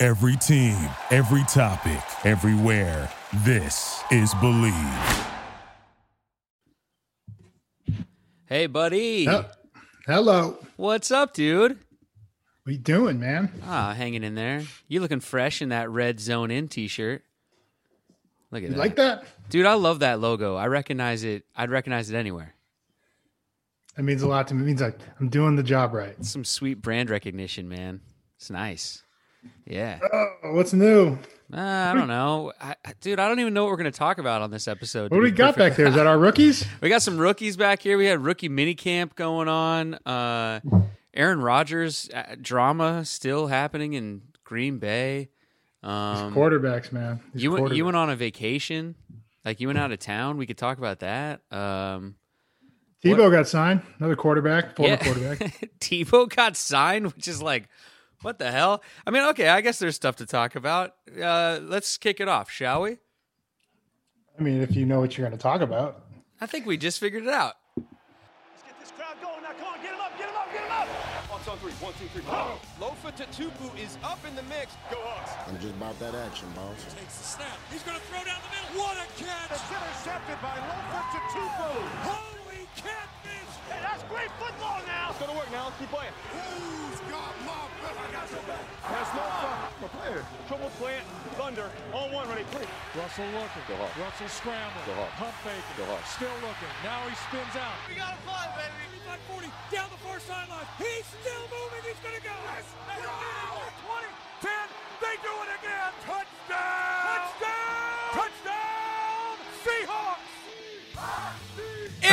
Every team, every topic, everywhere. This is Bleav. Hey, buddy. Oh, hello. What's up, dude? What you doing, man? Ah, hanging in there. You looking fresh in that red zone in t-shirt. Look at You that. like that? Dude, I love that logo. I recognize it. I'd recognize it anywhere. That means a lot to me. It means like I'm doing the job right. Some sweet brand recognition, man. It's nice. Yeah. Oh, what's new? Uh, I don't know. I, dude, I don't even know what we're going to talk about on this episode. What do we got perfect- back there? Is that our rookies? We got some rookies back here. We had rookie mini camp going on. Uh, Aaron Rodgers uh, drama still happening in Green Bay. Um, quarterbacks, man. These you went, you went on a vacation, like you went out of town. We could talk about that. Um, Tebow got signed. Another quarterback, former yeah. quarterback. Tebow got signed, which is like, what the hell? I mean, okay, I guess there's stuff to talk about. Uh, let's kick it off, shall we? I mean, if you know what you're going to talk about. I think we just figured it out. Let's get this crowd going. Now, come on, get him up, get him up, get him up. Hawks on three. One, two, three. Oh. Lofa Tatupu is up in the mix. Go Hawks. I'm just about that action, boss. Takes the snap. He's going to throw down the middle. What a catch! It's intercepted by Lofa Tatupu. Holy catfish! Hey, that's great football now. It's gonna work now. Let's Keep playing. Who's That's Lofa. The player. Trouble playing. Thunder. On one, ready, three. Russell looking. Russell scrambling. Pump faking. Still looking. Now he spins out. We got to fly, baby. 40 down the far sideline. He's still moving. He's going to go. Yes. 20, 10. They do it again. Touchdown. Touchdown.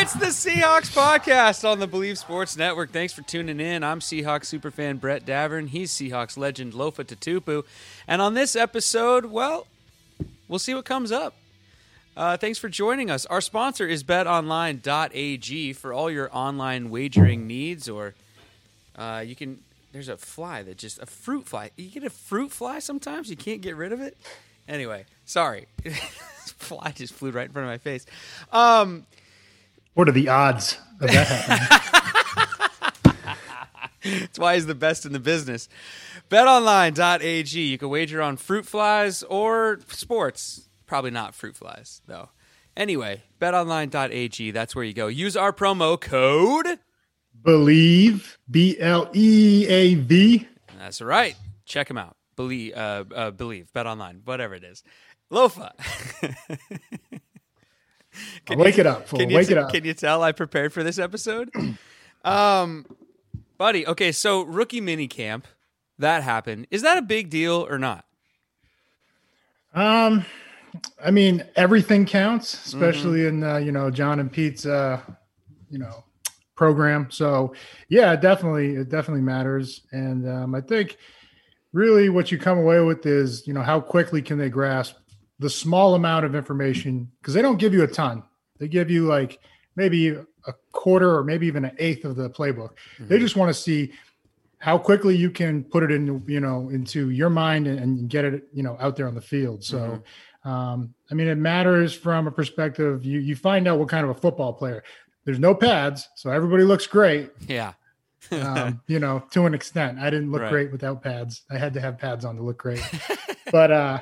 It's the Seahawks podcast on the Bleav Sports Network. Thanks for tuning in. I'm Seahawks superfan Brett Davern. He's Seahawks legend Lofa Tatupu. And on this episode, well, we'll see what comes up. Uh, thanks for joining us. Our sponsor is betonline.ag for all your online wagering needs, or uh, you can. There's a fly that just a fruit fly. You get a fruit fly sometimes. You can't get rid of it. Anyway, sorry. fly just flew right in front of my face. Um, What are the odds of that happening? That's why he's the best in the business. BetOnline.ag. You can wager on fruit flies or sports. Probably not fruit flies, though. Anyway, betonline.ag. That's where you go. Use our promo code. Bleav, B L E A V. That's right. Check them out. Bleav, uh, uh, believe, bet online, whatever it is. Lofa. Wake it up, fool. Can you, Wake t- it up. can you tell I prepared for this episode? um, buddy, okay, so rookie mini camp, that happened. Is that a big deal or not? Um, I mean, everything counts, Mm-hmm. especially in uh, you know John and Pete's uh, you know program. So yeah, it definitely, it definitely matters. And um, I think really what you come away with is you know how quickly can they grasp the small amount of information because they don't give you a ton. They give you like maybe a quarter or maybe even an eighth of the playbook. They just want to see how quickly you can put it in, you know, into your mind and, and get it, you know, out there on the field. So, um, I mean, it matters from a perspective. You you find out what kind of a football player. There's no pads, so everybody looks great. Yeah. Um, you know, to an extent. I didn't look Right. great without pads. I had to have pads on to look great. but uh,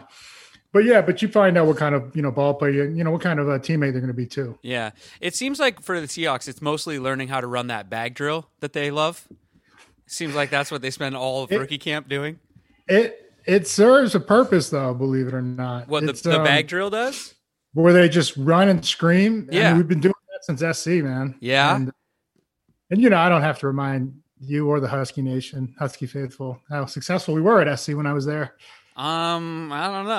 but yeah, but you find out what kind of you know ball player, you know, what kind of a teammate they're going to be too. Yeah. It seems like for the Seahawks, it's mostly learning how to run that bag drill that they love. Seems like that's what they spend all of It- rookie camp doing. It it serves a purpose though, believe it or not. What the, It's, the um, bag drill does? where they just run and scream. I Yeah. mean, we've been doing that since SC, man. Yeah. And, and you know, I don't have to remind you or the Husky Nation, Husky faithful, how successful we were at SC when I was there. Um, I don't know.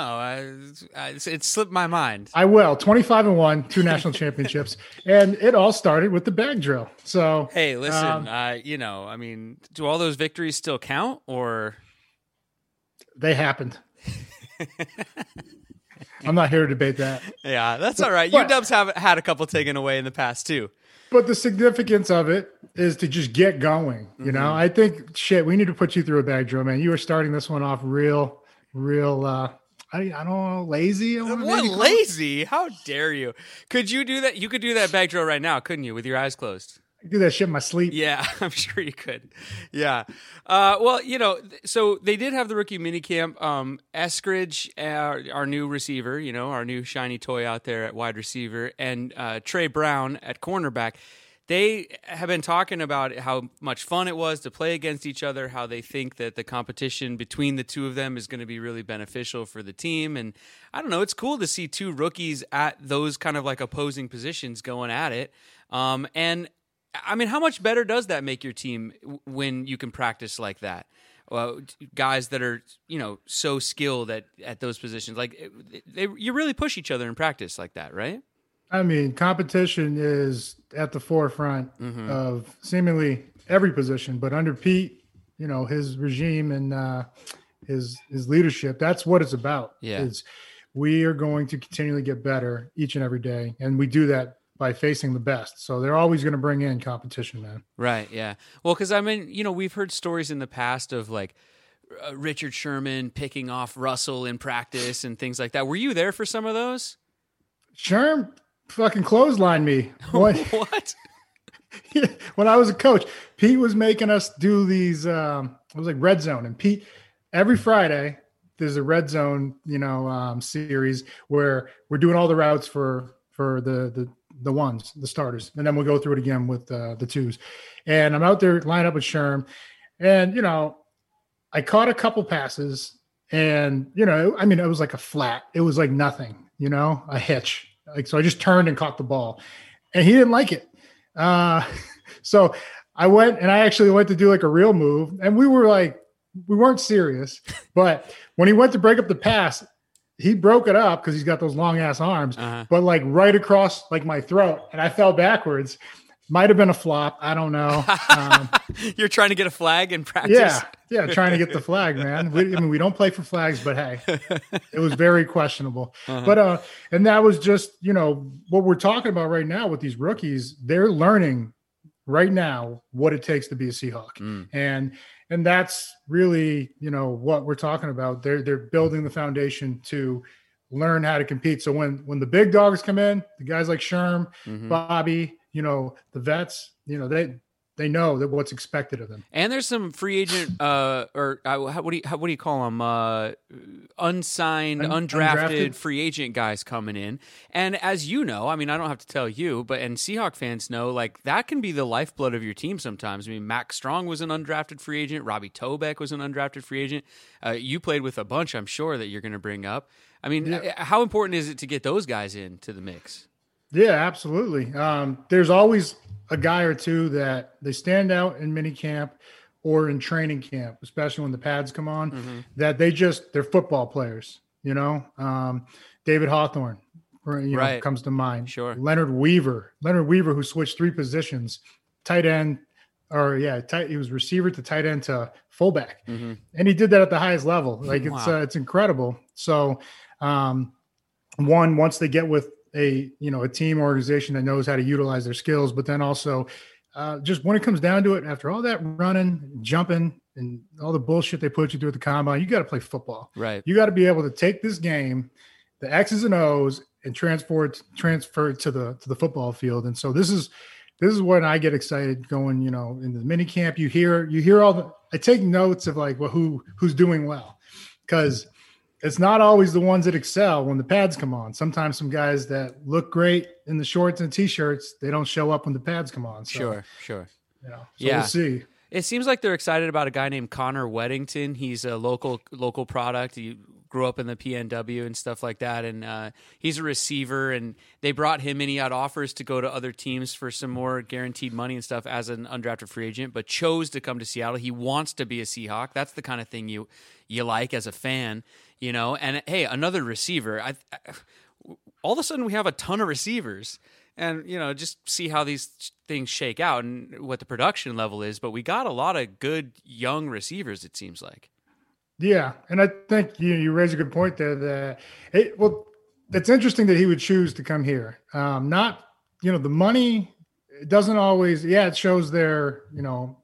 I, I, it slipped my mind. I will. 25 and 1, two national championships. And it all started with the bag drill. So Hey, listen. Um, uh, you know, I mean, do all those victories still count, or they happened. I'm not here to debate that. Yeah, that's all right. But- UW's have had a couple taken away in the past too. But the significance of it is to just get going. You know, Mm-hmm. I think shit. We need to put you through a bag drill, man. You were starting this one off real, real. uh I, I don't know, lazy. What lazy? How dare you? Could you do that? You could do that bag drill right now, couldn't you, with your eyes closed? I do that shit in my sleep. Yeah, I'm sure you could. Yeah. Uh, well, you know, so they did have the rookie minicamp. Um, Eskridge, our, our new receiver, you know, our new shiny toy out there at wide receiver, and uh, Tre Brown at cornerback. They have been talking about how much fun it was to play against each other, how they think that the competition between the two of them is going to be really beneficial for the team. And I don't know, it's cool to see two rookies at those kind of like opposing positions going at it. Um, and I mean, how much better does that make your team when you can practice like that? Well, guys that are you know so skilled at at those positions, like they, you really push each other in practice like that, right? I mean, competition is at the forefront of seemingly every position, but under Pete, you know, his regime and uh, his his leadership, that's what it's about. Yeah. Is we are going to continually get better each and every day, and we do that by facing the best. So they're always going to bring in competition, man. Right. Yeah. Well, because I mean, you know, we've heard stories in the past of like uh, Richard Sherman picking off Russell in practice and things like that. Were you there for some of those? Sherm fucking clothesline me. When, What? when I was a coach, Pete was making us do these. Um, it was like red zone, and Pete every Friday there's a red zone, you know, um, series where we're doing all the routes for for the the the ones, the starters, and then we'll go through it again with uh, the twos. And I'm out there lined up with Sherm, and you know, I caught a couple passes, and you know, I mean, it was like a flat. It was like nothing, you know, a hitch. Like so, I just turned and caught the ball, and he didn't like it. Uh, so I went and I actually went to do like a real move, and we were like, we weren't serious, but when he went to break up the pass, he broke it up because he's got those long ass arms, Uh-huh. but like right across like my throat, and I fell backwards. Might have been a flop. I don't know. Um, You're trying to get a flag in practice? yeah, yeah, trying to get the flag, man. We, I mean, we don't play for flags, but hey, it was very questionable. But uh, and that was just you know what we're talking about right now with these rookies. They're learning right now what it takes to be a Seahawk, Mm. and and that's really you know what we're talking about. They're they're building the foundation to learn how to compete. So when when the big dogs come in, the guys like Sherm, Mhm. Bobby, you know, the vets, you know, they they know that what's expected of them. And there's some free agent, uh, or uh, how, what do you how, what do you call them? Uh, unsigned, Un- undrafted, undrafted? free agent guys coming in. And as you know, I mean, I don't have to tell you, but and Seahawk fans know, like that can be the lifeblood of your team. Sometimes. I mean, Mack Strong was an undrafted free agent. Robbie Tobeck was an undrafted free agent. Uh, you played with a bunch, I'm sure that you're going to bring up. I mean, Yeah. how important is it to get those guys into the mix? Yeah, absolutely. Um, there's always a guy or two that they stand out in mini camp or in training camp, especially when the pads come on, that they just they're football players. You know, um, David Hawthorne, you know, Right. comes to mind. Sure. Leonard Weaver, Leonard Weaver, who switched three positions, tight end, or yeah, tight. He was receiver to tight end to fullback, Mhm. and he did that at the highest level. Like it's uh, it's incredible. So, um, one once they get with a you know a team organization that knows how to utilize their skills, but then also uh, just when it comes down to it, after all that running, jumping, and all the bullshit they put you through at the combine, you got to play football. Right. You got to be able to take this game, the X's and O's, and transfer it transfer it to the to the football field. And so this is this is when I get excited going. You know, in the mini camp, you hear you hear all the. I take notes of like well, who who's doing well, because it's not always the ones that excel when the pads come on. Sometimes some guys that look great in the shorts and t-shirts, they don't show up when the pads come on. So, Sure. Sure. You know, so Yeah. we'll see. It seems like they're excited about a guy named Connor Wedington. He's a local local product. He grew up in the PNW and stuff like that, and uh, he's a receiver. And they brought him in. He had offers to go to other teams for some more guaranteed money and stuff as an undrafted free agent, but chose to come to Seattle. He wants to be a Seahawk. That's the kind of thing you you like as a fan, you know. And hey, another receiver. I, I all of a sudden we have a ton of receivers and you know just see how these things shake out and what the production level is but we got a lot of good young receivers it seems like Yeah, and I think you you raise a good point there. That it, well, it's interesting that he would choose to come here. Um, not you know the money it doesn't always. Yeah, it shows their you know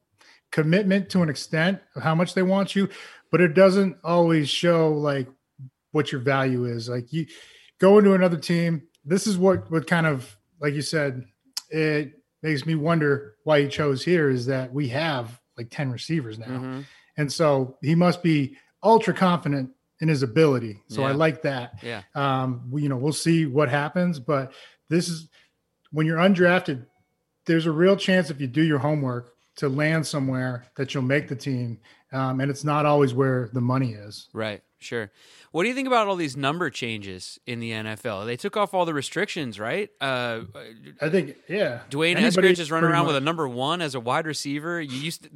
commitment to an extent of how much they want you, but it doesn't always show like what your value is. Like you go into another team. This is what what kind of like you said. It makes me wonder why he chose here. Is that we have like ten receivers now. Mhm. And so he must be ultra confident in his ability. So I like that. Yeah. Um, we, you know, we'll see what happens, but this is when you're undrafted, there's a real chance if you do your homework to land somewhere that you'll make the team. Um, and it's not always where the money is. Right. Sure. What do you think about all these number changes in the NFL? They took off all the restrictions, right? Uh, I think, yeah. D'Wayne Anybody Eskridge is running around with a number one as a wide receiver. You used to,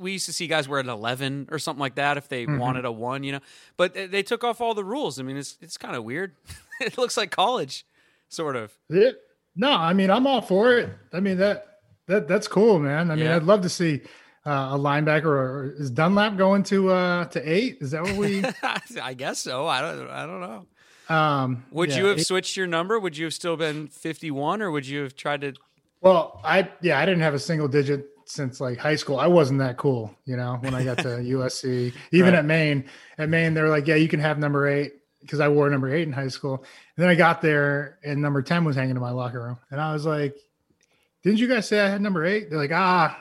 we used to see guys wear an eleven or something like that if they Mm-hmm. wanted a one, you know. But they- they took off all the rules. I mean, it's it's kind of weird. it looks like college, sort of. Yeah. No, I mean, I'm all for it. I mean, that, that, that's cool, man. I mean, Yeah. I'd love to see uh, a linebacker or is Dunlap going to, uh, to eight? Is that what we, I guess so. I don't. I don't know. um, Would yeah, you have eight- switched your number? Would you have still been fifty one, or would you have tried to? Well, I yeah, I didn't have a single digit since like high school. I wasn't that cool, you know, when I got to USC. Even Right. at Maine, at Maine, they were like, "Yeah, you can have number eight because I wore number eight in high school." And then I got there, and number ten was hanging in my locker room, and I was like, "Didn't you guys say I had number eight? They're like, "Ah,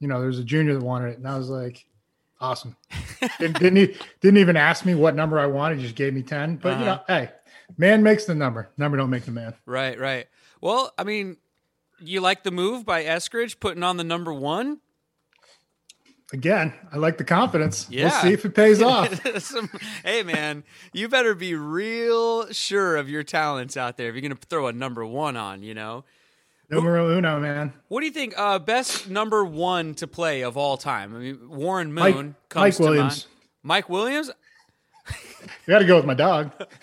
you know, there's a junior that wanted it," and I was like. Awesome. didn't didn't, he, didn't even ask me what number I wanted. He just gave me ten. But you uh-huh. know, hey, man makes the number. Number don't make the man. Right. Right. Well, I mean, you like the move by Eskridge putting on the number one? Again, I like the confidence. Yeah. We'll see if it pays off. Some- hey man, you better be real sure of your talents out there if you're gonna throw a number one on. You know, Numero uno, man. what do you think? Uh, best number one to play of all time? I mean, Warren Moon Mike- comes Mike to Williams. mind. Mike Williams. You got to go with my dog.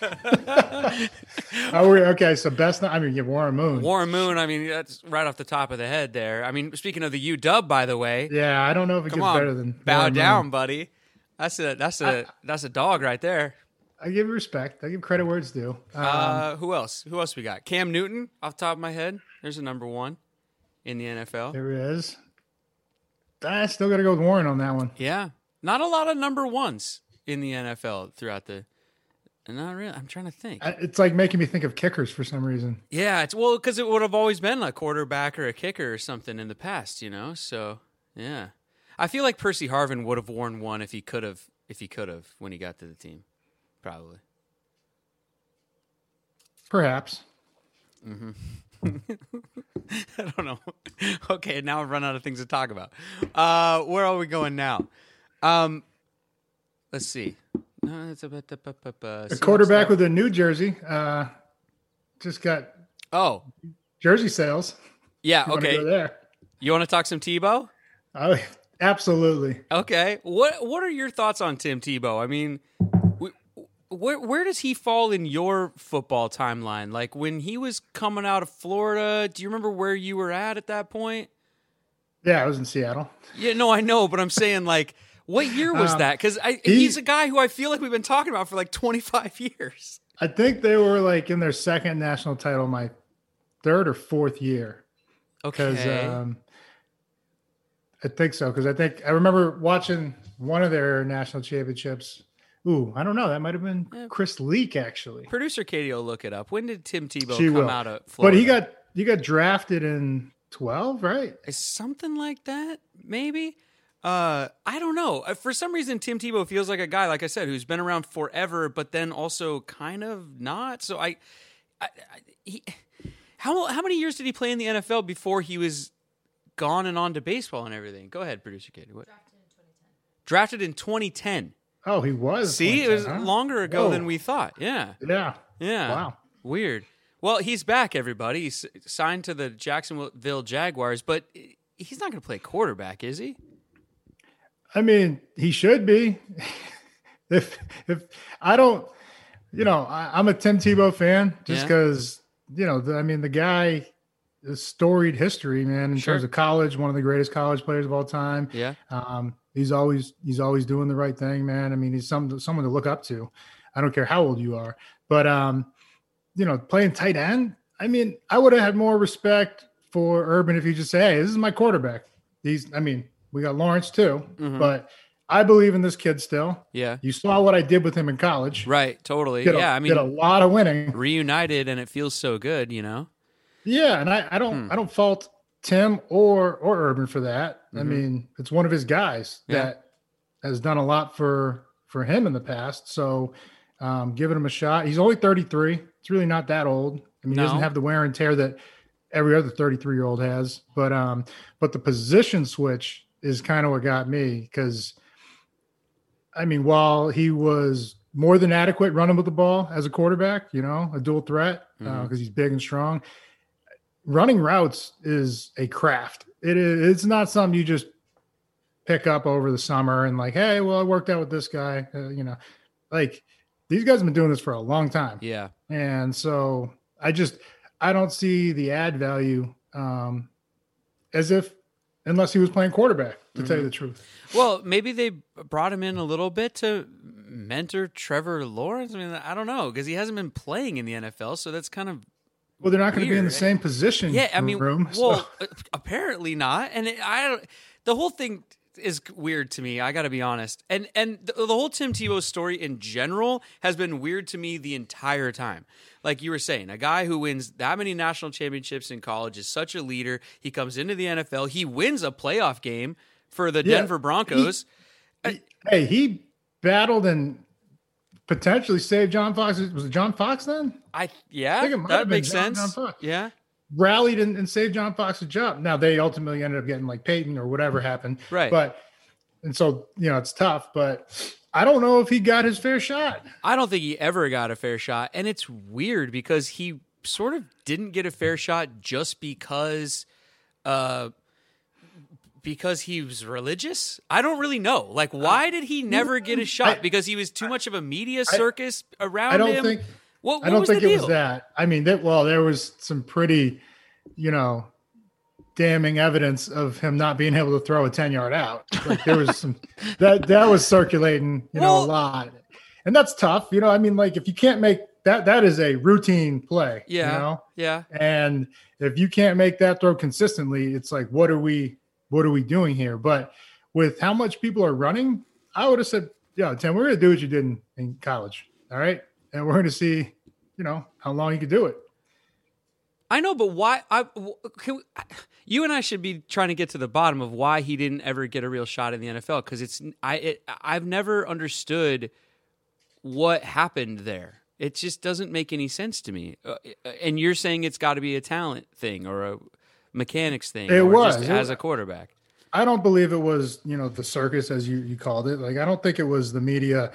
oh, okay. So best. I mean, yeah, Warren Moon. Warren Moon. I mean, that's right off the top of the head there. I mean, speaking of the UW, by the way, yeah, I don't know if it come gets on, better than bow Warren Moon. down, buddy. That's a that's a that's a dog right there. I give respect. I give credit where it's due. Um, Uh, who else? Who else we got? Cam Newton, off the top of my head. There's a number one in the NFL. there is. I still got to go with Warren on that one. Yeah, not a lot of number ones in the NFL throughout the. Not really. I'm trying to think. I- It's like making me think of kickers for some reason. yeah, it's well because it would have always been a quarterback or a kicker or something in the past, you know. So yeah, I feel like Percy Harvin would have worn one if he could have. If he could have when he got to the team, probably. Perhaps. Mm-hmm. I don't know. okay, now I've run out of things to talk about. Uh, where are we going now? Um, let's see. No, it's about the A quarterback with a New Jersey uh, just got Oh, jersey sales. yeah. You Okay. there? You want to talk some Tebow? Oh, absolutely. Okay. What What are your thoughts on Tim Tebow? I mean, where where does he fall in your football timeline? Like when he was coming out of Florida, do you remember where you were at at that point? Yeah, I was in Seattle. Yeah, no, I know, but I'm saying like, what year was Um, that? Because he- he's a guy who I feel like we've been talking about for like 25 years. I think they were like in their second national title, my third or fourth year. Okay. um, I think so. Because I think I remember watching one of their national championships. Ooh, I don't know. That might have been Chris Leak actually. Producer Katie will look it up. When did Tim Tebow She come will. out of Florida? But he got he got drafted in twelve, right? Is something like that, maybe. Uh, I don't know. Uh, For some reason, Tim Tebow feels like a guy, like I said, who's been around forever, but then also kind of not. So I, I, I he, how how many years did he play in the NFL before he was gone and on to baseball and everything? Go ahead, producer Katie. What? Drafted in 2010. Oh, he was. See, it was huh? longer ago Whoa. than we thought. Yeah. Yeah. Yeah. Wow. Weird. Well, he's back, everybody. He's signed to the Jacksonville Jaguars, but he's not going to play quarterback, is he? I mean, he should be. if if I don't, you know, I, I'm a Tim Tebow fan just Yeah. because you know. The, I mean, the guy is storied history, man. In Sure. terms of college, one of the greatest college players of all time. Yeah. Um, He's always he's always doing the right thing, man. I mean, he's some someone to look up to. I don't care how old you are, but um, you know, playing tight end. I mean, I would have had more respect for Urban if he just say, "Hey, this is my quarterback." These, I mean, we got Lawrence too, Mhm. but I believe in this kid still. Yeah. You saw what I did with him in college. Right. Totally. Did a, yeah. I did a lot of winning. reunited, and it feels so good. You know. Yeah, and I, I don't Hmm. I don't fault Tim or or Urban for that. I Mhm. mean, it's one of his guys Yeah. that has done a lot for for him in the past. So um, giving him a shot. He's only 33. It's really not that old. I mean, he doesn't have the wear and tear that every other 33 year old has. But um, but the position switch is kind of what got me because I mean, while he was more than adequate running with the ball as a quarterback, you know, a dual threat because Mhm. he's big and strong. Running routes is a craft. It is. It's not something you just pick up over the summer and like, hey, well, I worked out with this guy. Uh, you know, like these guys have been doing this for a long time. Yeah. And so I just I don't see the ad value um, as if unless he was playing quarterback, to tell you Mm-hmm. the truth. Well, maybe they brought him in a little bit to mentor Trevor Lawrence. I mean, I don't know because he hasn't been playing in the NFL, so that's kind of Well, they're not going to be in the same position. yeah. I mean, room. well, uh, apparently not. And it, I don't. The whole thing is weird to me. I got to be honest. And and the, the whole Tim Tebow story in general has been weird to me the entire time. Like you were saying, a guy who wins that many national championships in college is such a leader. He comes into the NFL. He wins a playoff game for the Yeah. Denver Broncos. hey, he battled and potentially save John Fox. Was it John Fox then? I yeah, I think that makes John- sense. John Fox. Yeah, Rallied and, and saved John Fox's job. Now they ultimately ended up getting like Peyton or whatever happened. Right. But and so you know it's tough, but I don't know if he got his fair shot. I don't think he ever got a fair shot, and it's weird because he sort of didn't get a fair shot just because, uh, because he was religious. I don't really know. Like, why uh, did he never get a shot? Because he was too much of a media circus around I don't him. think What, what I don't think it was that. I mean, that well, there was some pretty, you know, damning evidence of him not being able to throw a 10 yard out. Like there was some that that was circulating, you know, Well- a lot. And that's tough. You know, I mean, like if you can't make that that is a routine play. Yeah. You know? Yeah, And if you can't make that throw consistently, it's like, what are we what are we doing here? But with how much people are running, I would have said, yeah, Tim, we're gonna do what you did in, in college. All right. And we're gonna see, you know, how long you can do it. I know, but why? I, we, you and I should be trying to get to the bottom of why he didn't ever get a real shot in the NFL because it's I it, I've never understood what happened there. It just doesn't make any sense to me. Uh, and you're saying it's got to be a talent thing or a mechanics thing. It was. just It as a quarterback. I don't believe it was, you know, the circus as you, you called it. Like I don't think it was the media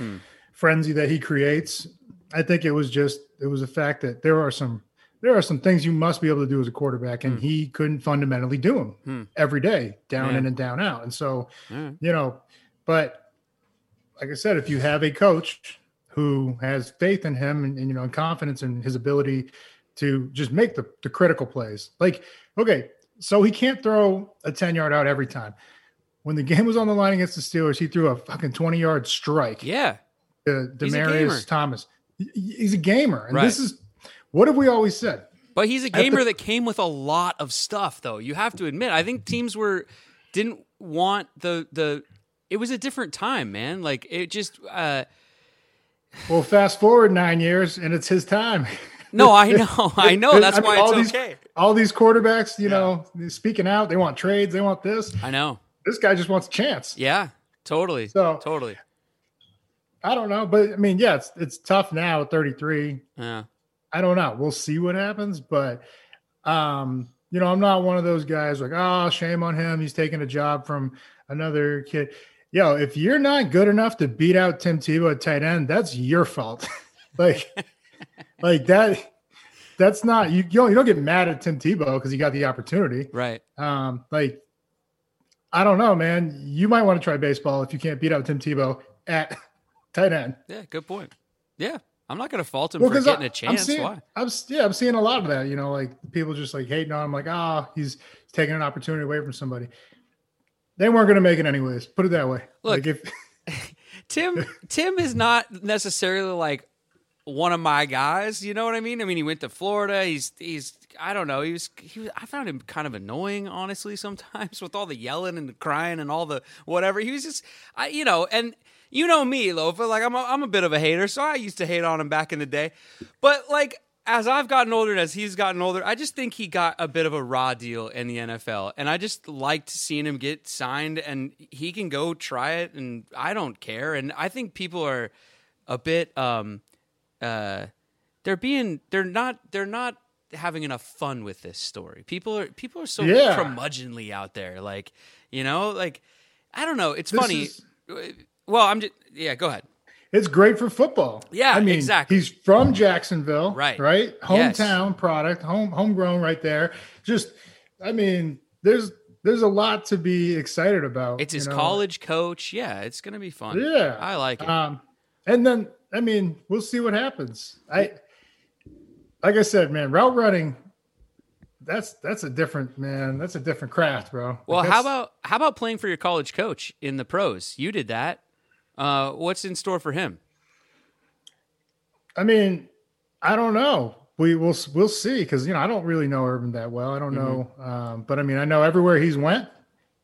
frenzy that he creates. I think it was just it was the fact that there are some there are some things you must be able to do as a quarterback, and he couldn't fundamentally do them Hmm. every day, down Yeah. in and down out. And so, right. you know, but like I said, if you have a coach who has faith in him and, and you know, and confidence in his ability to just make the, the critical plays, like, okay, so he can't throw a 10 yard out every time. When the game was on the line against the Steelers, he threw a fucking 20 yard strike Yeah. to He's a gamer. Demaryius Thomas. He's a gamer. And Right. this is what have we always said? But he's a the- gamer that came with a lot of stuff, though. You have to admit. I think teams were didn't want the the. It was a different time, man. Like it just. uh Well, fast forward nine years and it's his time. No, I know, I know. That's I mean, why all it's these, okay. All these quarterbacks, you know, speaking out, they want trades, they want this. I know. This guy just wants a chance. Yeah, totally. So- totally. I don't know, but I mean, yeah, it's it's tough now at 33. Yeah. I don't know. We'll see what happens, but um, you know, I'm not one of those guys like, oh, shame on him. He's taking a job from another kid. Yo, if you're not good enough to beat out Tim Tebow at tight end, that's your fault. like, like that. That's not you. You don't, you don't get mad at Tim Tebow because he got the opportunity. Right. Um, like, I don't know, man. You might want to try baseball if you can't beat out Tim Tebow at tight end. Yeah. Good point. Yeah. I'm not going to fault him Well, for getting I- a chance. I'm seeing, Why? I'm yeah, I'm seeing a lot of that. You know, like people just like hating on him, like, ah, he's taking an opportunity away from somebody. they weren't going to make it anyways. Put it that way. Look, like if Tim Tim is not necessarily like one of my guys. You know what I mean? I mean, he went to Florida. He's he's I don't know. He was he was, I found him kind of annoying, honestly, sometimes with all the yelling and the crying and all the whatever. He was just I you know and. You know me, Lofa. Like I'm, a, I'm a bit of a hater, so I used to hate on him back in the day. But like as I've gotten older and as he's gotten older, I just think he got a bit of a raw deal in the NFL. And I just liked seeing him get signed and he can go try it and I don't care. And I think people are a bit um uh they're being they're not they're not having enough fun with this story. People are people are so Yeah. curmudgeonly out there. Like, you know, like I don't know. It's This funny. is- well, I'm just yeah, go ahead. it's great for football. Yeah, I mean, exactly. He's from Jacksonville, Right. Right, Yes. hometown product, home homegrown, right there. Just, I mean, there's there's a lot to be excited about. It's his know? college coach. Yeah, it's gonna be fun. Yeah, I like it. Um, and then I mean, we'll see what happens. I, like I said, man, route running. That's that's a different man. That's a different craft, bro. well, how about how about playing for your college coach in the pros? You did that. Uh, what's in store for him? I mean, I don't know. We will we'll see because you know I don't really know Urban that well. I don't know, Mm-hmm. um, but I mean I know everywhere he's went,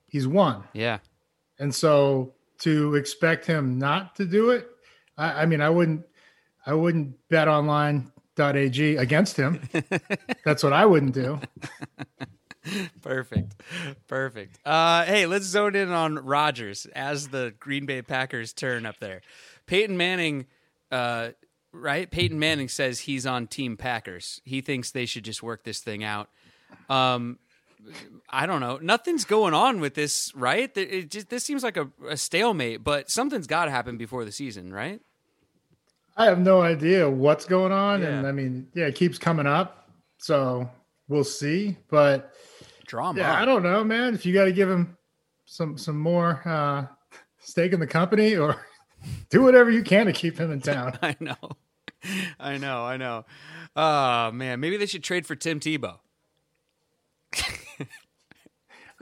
he's won, Yeah, and so to expect him not to do it, I, I mean I wouldn't I wouldn't bet online.ag against him. That's what I wouldn't do. perfect, perfect. Uh, hey, let's zone in on Rodgers as the Green Bay Packers turn up there. Peyton Manning, uh, right? Peyton Manning says he's on Team Packers. He thinks they should just work this thing out. Um, I don't know. Nothing's going on with this, right? Just, this seems like a, a stalemate, but something's got to happen before the season, right? I have no idea what's going on, and I mean yeah, it keeps coming up, so we'll see. But Drama. Yeah, I don't know, man. If you got to give him some some more uh, stake in the company, or do whatever you can to keep him in town. I know. I know. I know. Oh man, maybe they should trade for Tim Tebow.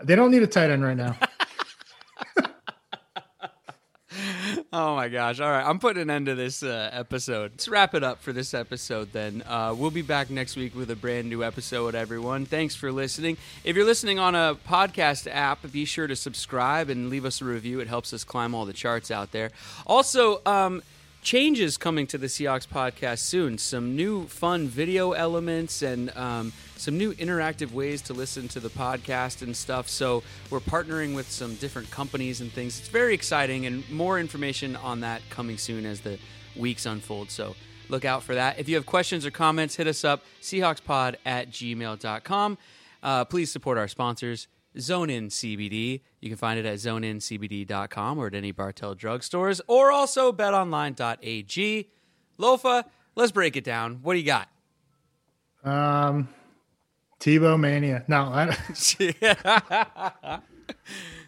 They don't need a tight end right now. Oh my gosh. All right. I'm putting an end to this uh, episode. Let's wrap it up for this episode then. Uh, we'll be back next week with a brand new episode, everyone. Thanks for listening. If you're listening on a podcast app, be sure to subscribe and leave us a review. It helps us climb all the charts out there. Also, um, changes coming to the Seahawks podcast soon. Some new fun video elements and um, some new interactive ways to listen to the podcast and stuff. So we're partnering with some different companies and things. It's very exciting, and more information on that coming soon as the weeks unfold. So look out for that. If you have questions or comments, hit us up, Seahawkspod at gmail.com. Uh, please support our sponsors. Zone In CBD. You can find it at zoneincbd.com or at any Bartell drugstores or also betonline.ag. Lofa, let's break it down. What do you got? Um, Tebow mania. No, I,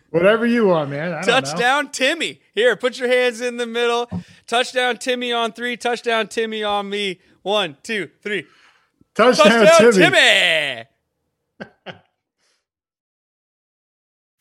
whatever you want, man. I don't know. Touchdown Timmy. Here, put your hands in the middle. Touchdown Timmy on three. Touchdown Timmy on me. One, two, three. Touchdown, Touchdown Timmy. Timmy.